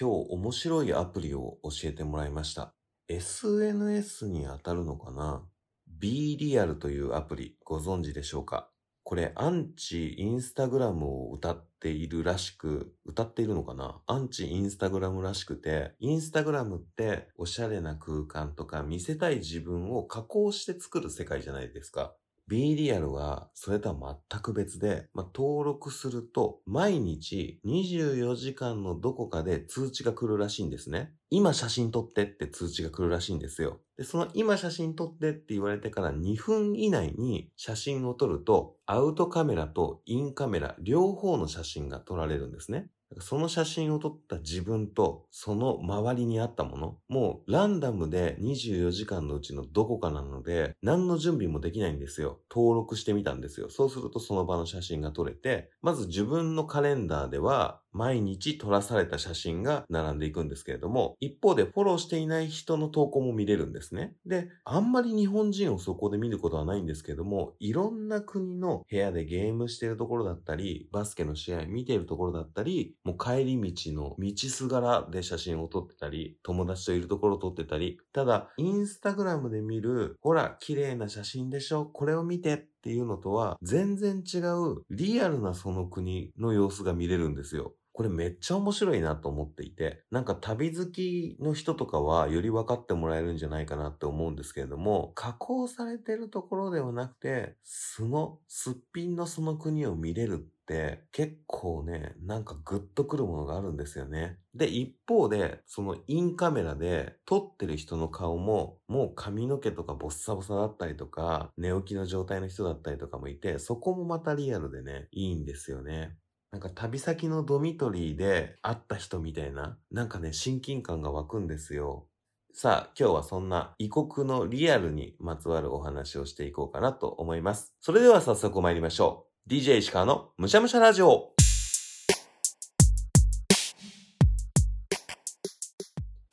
今日面白いアプリを教えてもらいました。SNS に当たるのかな ?B リアルというアプリご存知でしょうか？これアンチインスタグラムを歌っているらしく、歌っているのかな？アンチインスタグラムらしくて、インスタグラムっておしゃれな空間とか見せたい自分を加工して作る世界じゃないですか。B リアルはそれとは全く別で、まあ、登録すると毎日24時間のどこかで通知が来るらしいんですね。今写真撮ってって通知が来るらしいんですよ。で、その今写真撮ってって言われてから2分以内に写真を撮るとアウトカメラとインカメラ両方の写真が撮られるんですね。その写真を撮った自分とその周りにあったもの、もうランダムで24時間のうちのどこかなので、何の準備もできないんですよ。登録してみたんですよ。そうするとその場の写真が撮れて、まず自分のカレンダーでは毎日撮らされた写真が並んでいくんですけれども、一方でフォローしていない人の投稿も見れるんですね。で、あんまり日本人をそこで見ることはないんですけれども、いろんな国の部屋でゲームしてるところだったり、バスケの試合見てるところだったり、もう帰り道の道すがらで写真を撮ってたり、友達といるところを撮ってたり、ただ、インスタグラムで見る、ほら、綺麗な写真でしょこれを見てっていうのとは、全然違う、リアルなその国の様子が見れるんですよ。これめっちゃ面白いなと思っていて、なんか旅好きの人とかはより分かってもらえるんじゃないかなって思うんですけれども、加工されてるところではなくて、素の、すっぴんのその国を見れるって結構ね、なんかグッとくるものがあるんですよね。で、一方で、そのインカメラで撮ってる人の顔も、もう髪の毛とかボッサボサだったりとか、寝起きの状態の人だったりとかもいて、そこもまたリアルでね、いいんですよね。なんか旅先のドミトリーで会った人みたいな、なんかね、親近感が湧くんですよ。さあ、今日はそんな異国のリアルにまつわるお話をしていこうかなと思います。それでは早速参りましょう。DJ 石川のむしゃむしゃラジオ。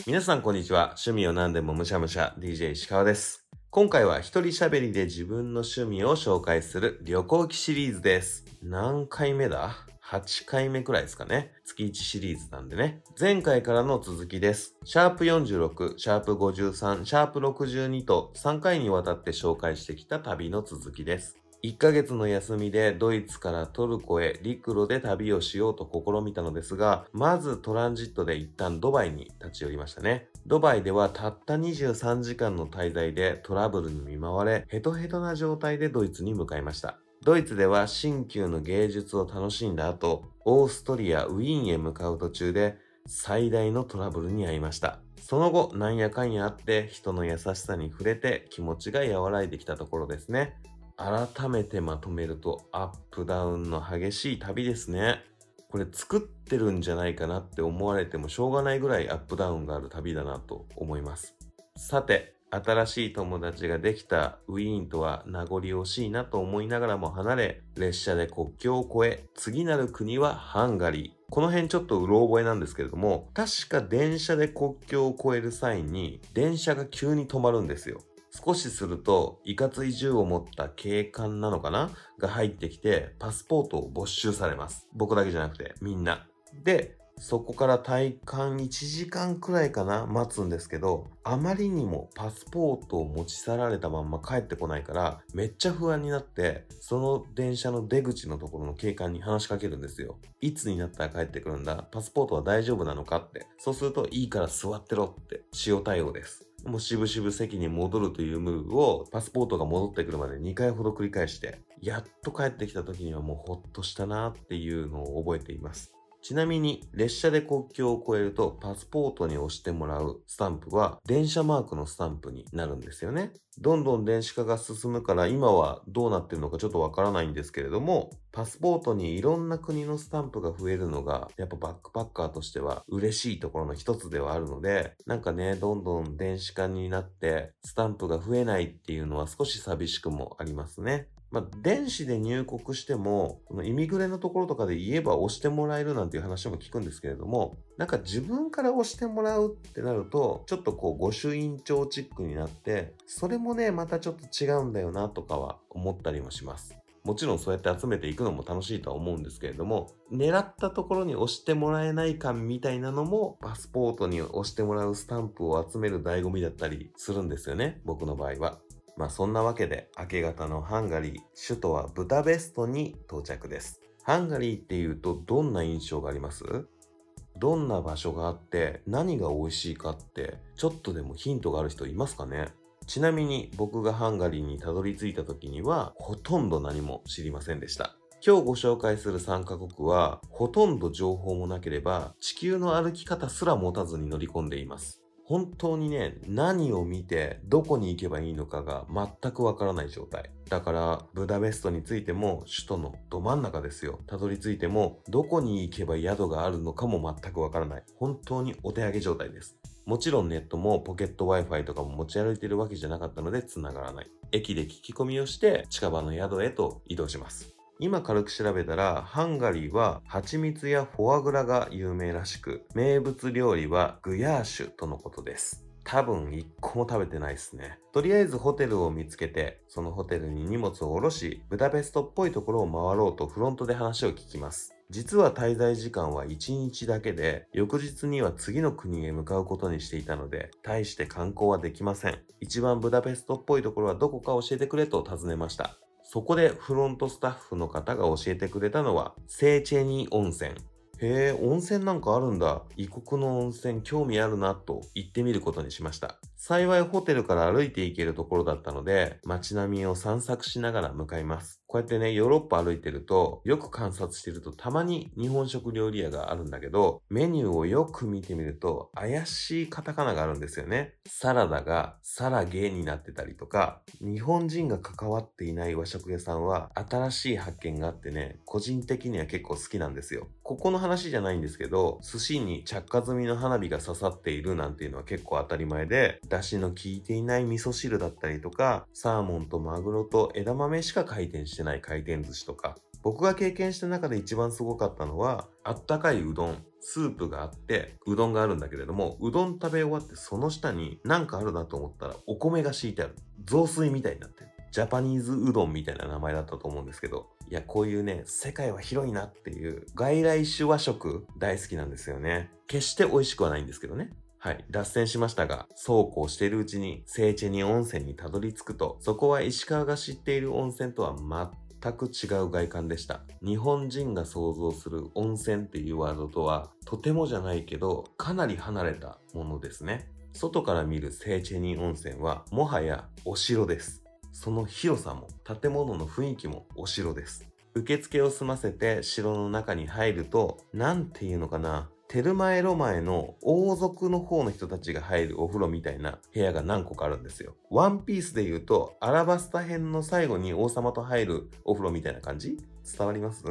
皆さんこんにちは。趣味を何でもむしゃむしゃ DJ 石川です。今回は一人喋りで自分の趣味を紹介する旅行記シリーズです。何回目だ ?8 回目くらいですかね。月1シリーズなんでね。前回からの続きです。シャープ46、シャープ53、シャープ62と3回にわたって紹介してきた旅の続きです。1ヶ月の休みでドイツからトルコへ陸路で旅をしようと試みたのですが、まずトランジットで一旦ドバイに立ち寄りましたね。ドバイではたった23時間の滞在でトラブルに見舞われ、ヘトヘトな状態でドイツに向かいました。ドイツでは新旧の芸術を楽しんだ後、オーストリア・ウィーンへ向かう途中で最大のトラブルに遭いました。その後、なんやかんやあって人の優しさに触れて気持ちが和らいできたところですね。改めてまとめるとアップダウンの激しい旅ですね。これ作ってるんじゃないかなって思われてもしょうがないぐらいアップダウンがある旅だなと思います。さて、新しい友達ができたウィーンとは名残惜しいなと思いながらも離れ、列車で国境を越え、次なる国はハンガリー。この辺ちょっとうろ覚えなんですけれども、確か電車で国境を越える際に、電車が急に止まるんですよ。少しすると、いかつい銃を持った警官なのかな？が入ってきて、パスポートを没収されます。僕だけじゃなくて、みんな。で、そこから体感1時間くらいかな？待つんですけど、あまりにもパスポートを持ち去られたまんま帰ってこないから、めっちゃ不安になって、その電車の出口のところの警官に話しかけるんですよ。いつになったら帰ってくるんだ？パスポートは大丈夫なのかって。そうすると、いいから座ってろって、塩対応です。もうしぶしぶ席に戻るというムーブをパスポートが戻ってくるまで2回ほど繰り返して、やっと帰ってきた時にはもうほっとしたなっていうのを覚えています。ちなみに列車で国境を越えるとパスポートに押してもらうスタンプは電車マークのスタンプになるんですよね。どんどん電子化が進むから今はどうなってるのかちょっとわからないんですけれどもパスポートにいろんな国のスタンプが増えるのがやっぱバックパッカーとしては嬉しいところの一つではあるのでなんかねどんどん電子化になってスタンプが増えないっていうのは少し寂しくもありますね。まあ、電子で入国しても、そのイミグレのところとかで言えば押してもらえるなんていう話も聞くんですけれども、なんか自分から押してもらうってなると、ちょっとこう、御朱印帳チックになって、それもね、またちょっと違うんだよなとかは思ったりもします。もちろんそうやって集めていくのも楽しいとは思うんですけれども、狙ったところに押してもらえない感みたいなのも、パスポートに押してもらうスタンプを集める醍醐味だったりするんですよね。僕の場合は。まあそんなわけで、明け方のハンガリー、首都はブダペストに到着です。ハンガリーっていうとどんな印象があります？どんな場所があって何が美味しいかってちょっとでもヒントがある人いますかね？ちなみに僕がハンガリーにたどり着いた時にはほとんど何も知りませんでした。今日ご紹介する3カ国はほとんど情報もなければ地球の歩き方すら持たずに乗り込んでいます。本当にね、何を見てどこに行けばいいのかが全くわからない状態。だから、ブダペストについても首都のど真ん中ですよ。たどり着いてもどこに行けば宿があるのかも全くわからない。本当にお手上げ状態です。もちろんネットもポケット Wi-Fi とかも持ち歩いてるわけじゃなかったので繋がらない。駅で聞き込みをして近場の宿へと移動します。今軽く調べたら、ハンガリーは蜂蜜やフォアグラが有名らしく、名物料理はグヤーシュとのことです。多分一個も食べてないですね。とりあえずホテルを見つけて、そのホテルに荷物を下ろし、ブダペストっぽいところを回ろうとフロントで話を聞きます。実は滞在時間は1日だけで、翌日には次の国へ向かうことにしていたので、大して観光はできません。一番ブダペストっぽいところはどこか教えてくれと尋ねました。そこでフロントスタッフの方が教えてくれたのは、セーチェニー温泉。へえ、温泉なんかあるんだ。異国の温泉興味あるなと言ってみることにしました。幸いホテルから歩いて行けるところだったので、街並みを散策しながら向かいます。こうやってね、ヨーロッパ歩いてると、よく観察してるとたまに日本食料理屋があるんだけど、メニューをよく見てみると、怪しいカタカナがあるんですよね。サラダがサラゲーになってたりとか、日本人が関わっていない和食屋さんは新しい発見があってね、個人的には結構好きなんですよ。ここの話じゃないんですけど、寿司に着火済みの花火が刺さっているなんていうのは結構当たり前で、出汁の効いていない味噌汁だったりとか、サーモンとマグロと枝豆しか回転してない回転寿司とか、僕が経験した中で一番すごかったのは、あったかいうどん、スープがあって、うどんがあるんだけれども、うどん食べ終わってその下に何かあるなと思ったら、お米が敷いてある。雑炊みたいになってる。ジャパニーズうどんみたいな名前だったと思うんですけど、いや、こういうね、世界は広いなっていう外来種和食大好きなんですよね。決して美味しくはないんですけどね。はい、脱線しましたが、そうこうしているうちに、聖チェニ温泉にたどり着くと、そこは石川が知っている温泉とは全く違う外観でした。日本人が想像する温泉っていうワードとは、とてもじゃないけど、かなり離れたものですね。外から見る聖チェニ温泉は、もはやお城です。その広さも、建物の雰囲気もお城です。受付を済ませて城の中に入ると、なんていうのかな、テルマエロマエの王族の方の人たちが入るお風呂みたいな部屋が何個かあるんですよ。ワンピースで言うと、アラバスタ編の最後に王様と入るお風呂みたいな感じ？伝わります？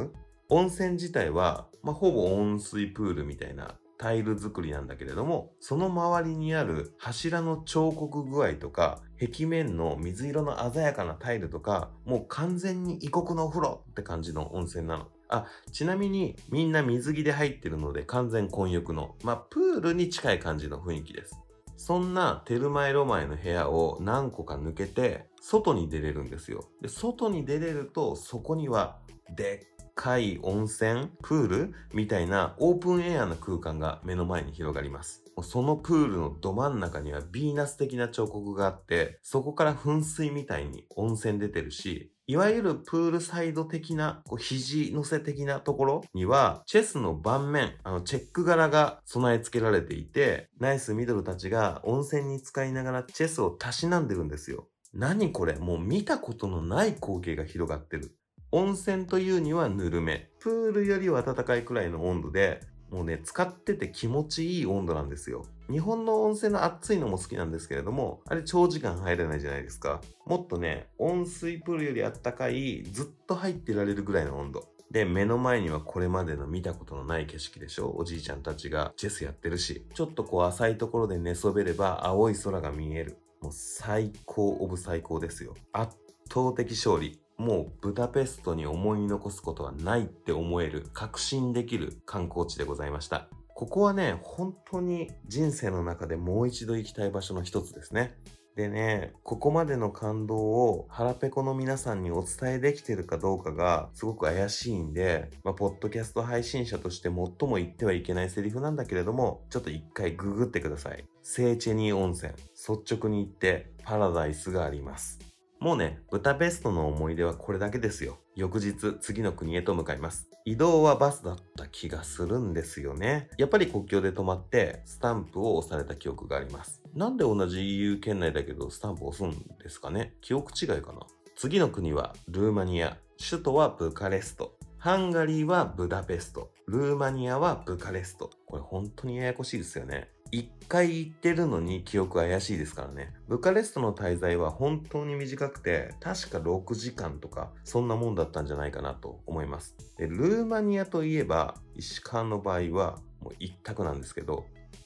温泉自体は、まあ、ほぼ温水プールみたいなタイル作りなんだけれども、その周りにある柱の彫刻具合とか、壁面の水色の鮮やかなタイルとか、もう完全に異国のお風呂って感じの温泉なの。あ、ちなみにみんな水着で入ってるので完全混浴の、まあ、プールに近い感じの雰囲気です。そんなテルマエロマエの部屋を何個か抜けて、外に出れるんですよ。で、外に出れると、そこには、でっかい温泉、プールみたいなオープンエアな空間が目の前に広がります。そのプールのど真ん中にはヴィーナス的な彫刻があって、そこから噴水みたいに温泉出てるし、いわゆるプールサイド的な、こう肘乗せ的なところには、チェスの盤面、あの、チェック柄が備え付けられていて、ナイスミドルたちが温泉に使いながらチェスをたしなんでるんですよ。何これ？もう見たことのない光景が広がってる。温泉というにはぬるめ。プールよりは暖かいくらいの温度で、もうね、使ってて気持ちいい温度なんですよ。日本の温泉の熱いのも好きなんですけれども、あれ長時間入れないじゃないですか。もっとね、温水プールよりあったかい、ずっと入ってられるぐらいの温度。で、目の前にはこれまでの見たことのない景色でしょ？おじいちゃんたちがチェスやってるし、ちょっとこう浅いところで寝そべれば青い空が見える。もう最高オブ最高ですよ。圧倒的勝利。もうブダペストに思い残すことはないって思える、確信できる観光地でございました。ここはね、本当に人生の中でもう一度行きたい場所の一つですね。でね、ここまでの感動を腹ペコの皆さんにお伝えできてるかどうかがすごく怪しいんで、まあ、ポッドキャスト配信者として最も言ってはいけないセリフなんだけれども、ちょっと一回ググってください。セーチェニー温泉。率直に言ってパラダイスがあります。もうね、ブタペストの思い出はこれだけですよ。翌日、次の国へと向かいます。移動はバスだった気がするんですよね。やっぱり国境で止まって、スタンプを押された記憶があります。なんで同じ EU 圏内だけどスタンプ押すんですかね？記憶違いかな？次の国はルーマニア。首都はブカレスト。ハンガリーはブダペスト。ルーマニアはブカレスト。これ本当にややこしいですよね。一回行ってるのに記憶怪しいですからね。ブカレストの滞在は本当に短くて、確か6時間とか、そんなもんだったんじゃないかなと思います。で、ルーマニアといえば、石川の場合はもう一択なんですけど、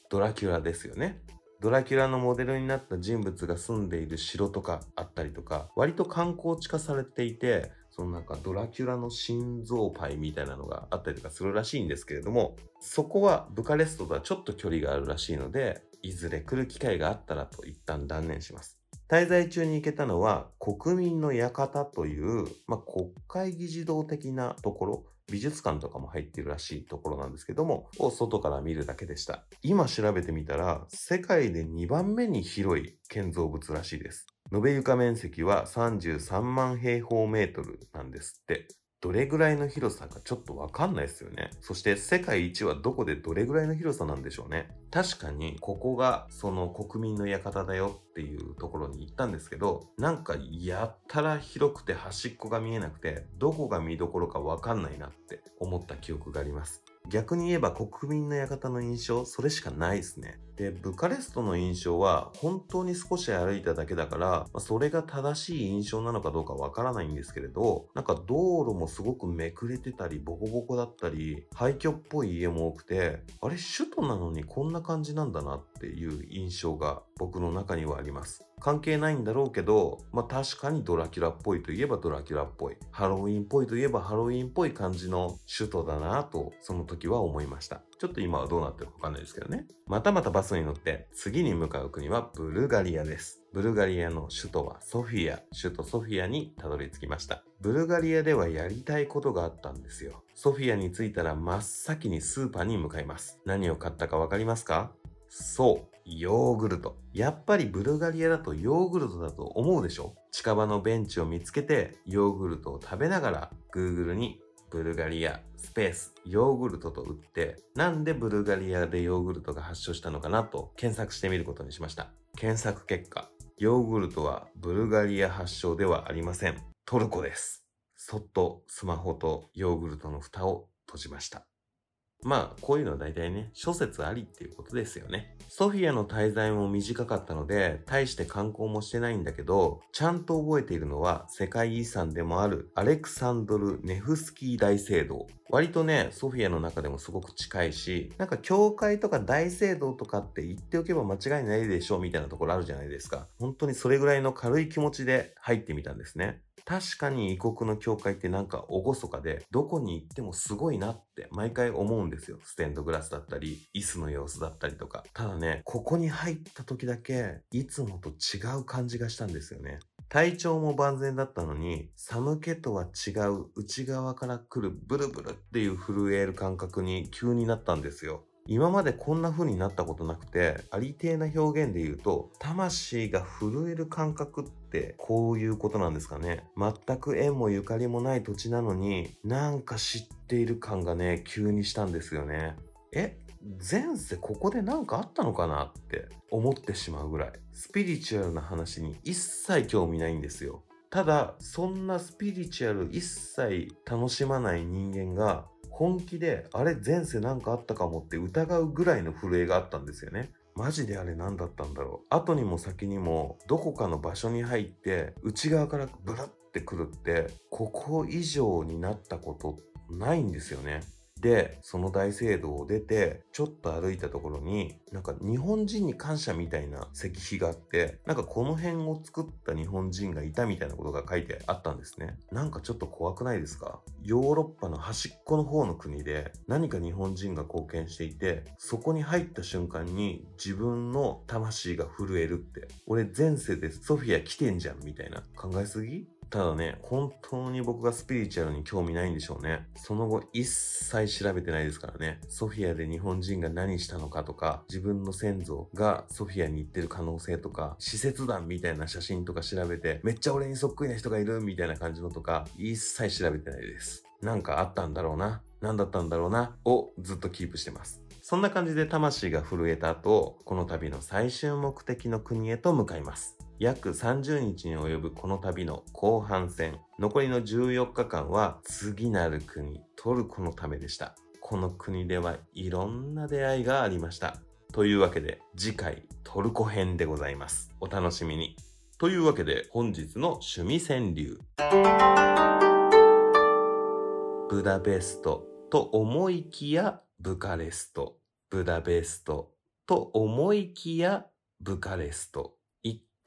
ドラキュラですよね。ドラキュラのモデルになった人物が住んでいる城とかあったりとか、割と観光地化されていて、そのなんかドラキュラの心臓パイみたいなのがあったりとかするらしいんですけれども、そこはブカレストとはちょっと距離があるらしいので、いずれ来る機会があったらと一旦断念します。滞在中に行けたのは国民の館という、まあ、国会議事堂的なところ、美術館とかも入ってるらしいところなんですけども、を外から見るだけでした。今調べてみたら、世界で2番目に広い建造物らしいです。延べ床面積は33万平方メートルなんですって。どれぐらいの広さかちょっとわかんないですよね。そして世界一はどこでどれぐらいの広さなんでしょうね。確かにここがその国民の館だよっていうところに行ったんですけど、なんかやったら広くて端っこが見えなくて、どこが見どころかわかんないなって思った記憶があります。逆に言えば国民の館の印象、それしかないですね。で、ブカレストの印象は本当に少し歩いただけだから、それが正しい印象なのかどうかわからないんですけれど、なんか道路もすごくめくれてたり、ボコボコだったり、廃墟っぽい家も多くて、あれ、首都なのにこんな感じなんだなっていう印象が僕の中にはあります。関係ないんだろうけど、まあ確かにドラキュラっぽいといえばドラキュラっぽい。ハロウィンっぽいといえばハロウィンっぽい感じの首都だなと、その時は思いました。ちょっと今はどうなってるかわかんないですけどね。またまたバスに乗って次に向かう国はブルガリアです。ブルガリアの首都はソフィア、首都ソフィアにたどり着きました。ブルガリアではやりたいことがあったんですよ。ソフィアに着いたら真っ先にスーパーに向かいます。何を買ったかわかりますか？そう、ヨーグルト。やっぱりブルガリアだとヨーグルトだと思うでしょ？近場のベンチを見つけてヨーグルトを食べながら Google にブルガリアスペースヨーグルトと打ってなんでブルガリアでヨーグルトが発祥したのかなと検索してみることにしました。検索結果、ヨーグルトはブルガリア発祥ではありません。トルコです。そっとスマホとヨーグルトの蓋を閉じました。まあ、こういうのは大体ね、諸説ありっていうことですよね。ソフィアの滞在も短かったので、大して観光もしてないんだけど、ちゃんと覚えているのは世界遺産でもあるアレクサンドル・ネフスキー大聖堂。割とね、ソフィアの中でもすごく近いし、なんか教会とか大聖堂とかって言っておけば間違いないでしょうみたいなところあるじゃないですか。本当にそれぐらいの軽い気持ちで入ってみたんですね。確かに異国の教会ってなんか厳かで、どこに行ってもすごいなって毎回思うんですよ。ステンドグラスだったり、椅子の様子だったりとか。ただね、ここに入った時だけ、いつもと違う感じがしたんですよね。体調も万全だったのに、寒気とは違う内側から来るブルブルっていう震える感覚に急になったんですよ。今までこんな風になったことなくて、ありていな表現で言うと、魂が震える感覚ってこういうことなんですかね。全く縁もゆかりもない土地なのに、なんか知っている感がね、急にしたんですよね。え前世ここで何かあったのかなって思ってしまうぐらい。スピリチュアルな話に一切興味ないんですよ。ただ、そんなスピリチュアル一切楽しまない人間が本気で、あれ前世なんかあったかもって疑うぐらいの震えがあったんですよね。マジであれ何だったんだろう。後にも先にも、どこかの場所に入って、内側からブラってくるって、ここ以上になったことないんですよね。で、その大聖堂を出て、ちょっと歩いたところに、なんか日本人に感謝みたいな石碑があって、なんかこの辺を作った日本人がいたみたいなことが書いてあったんですね。なんかちょっと怖くないですか？ヨーロッパの端っこの方の国で何か日本人が貢献していて、そこに入った瞬間に自分の魂が震えるって、俺前世でソフィア来てんじゃんみたいな。考えすぎ？ただね、本当に僕がスピリチュアルに興味ないんでしょうね。その後一切調べてないですからね。ソフィアで日本人が何したのかとか、自分の先祖がソフィアに行ってる可能性とか、施設団みたいな写真とか調べて、めっちゃ俺にそっくりな人がいるみたいな感じのとか、一切調べてないです。なんかあったんだろうな。何だったんだろうな。をずっとキープしてます。そんな感じで魂が震えた後、この旅の最終目的の国へと向かいます。約30日に及ぶこの旅の後半戦、残りの14日間は次なる国、トルコのためでした。この国ではいろんな出会いがありました。というわけで次回トルコ編でございます。お楽しみに。というわけで本日の趣味川柳。ブダペストと思いきやブカレスト。ブダペストと思いきやブカレスト。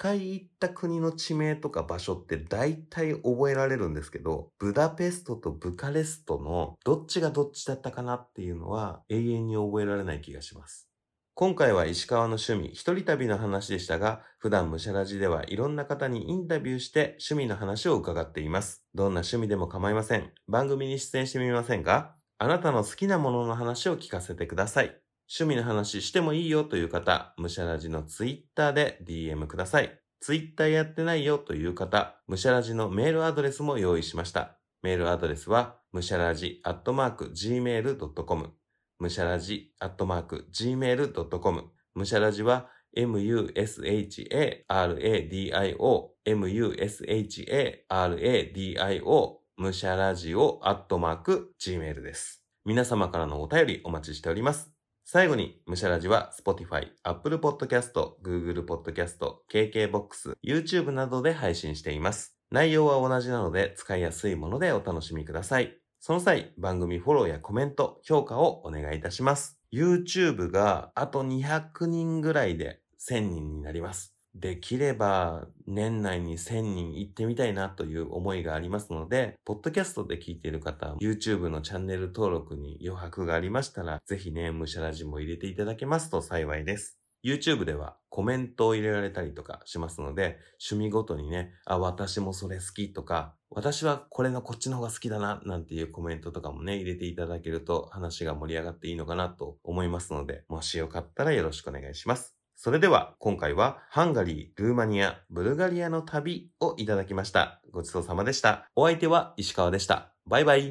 回行った国の地名とか場所って大体覚えられるんですけど、ブダペストとブカレストのどっちがどっちだったかなっていうのは永遠に覚えられない気がします。今回は石川の趣味、一人旅の話でしたが、普段ムシャラジではいろんな方にインタビューして趣味の話を伺っています。どんな趣味でも構いません。番組に出演してみませんか？あなたの好きなものの話を聞かせてください。趣味の話してもいいよという方、むしゃらじのツイッターで DM ください。ツイッターやってないよという方、むしゃらじのメールアドレスも用意しました。メールアドレスは、むしゃらじアットマーク gmail.com むしゃらじアットマーク gmail.com むしゃらじは musharadi.o musharadi.o むしゃらじをアットマーク gmail です。皆様からのお便りお待ちしております。最後に、ムシャラジは Spotify、Apple Podcast、Google Podcast、KKBOX、YouTube などで配信しています。内容は同じなので使いやすいものでお楽しみください。その際、番組フォローやコメント、評価をお願いいたします。YouTube があと200人ぐらいで1000人になります。できれば年内に1000人行ってみたいなという思いがありますので、ポッドキャストで聞いている方、YouTube のチャンネル登録に余白がありましたら、ぜひね、ムシャラジも入れていただけますと幸いです。YouTube ではコメントを入れられたりとかしますので、趣味ごとにね、あ、私もそれ好きとか、私はこれのこっちの方が好きだな、なんていうコメントとかもね、入れていただけると話が盛り上がっていいのかなと思いますので、もしよかったらよろしくお願いします。それでは今回はハンガリー、ルーマニア、ブルガリアの旅をいただきました。ごちそうさまでした。お相手は石川でした。バイバイ。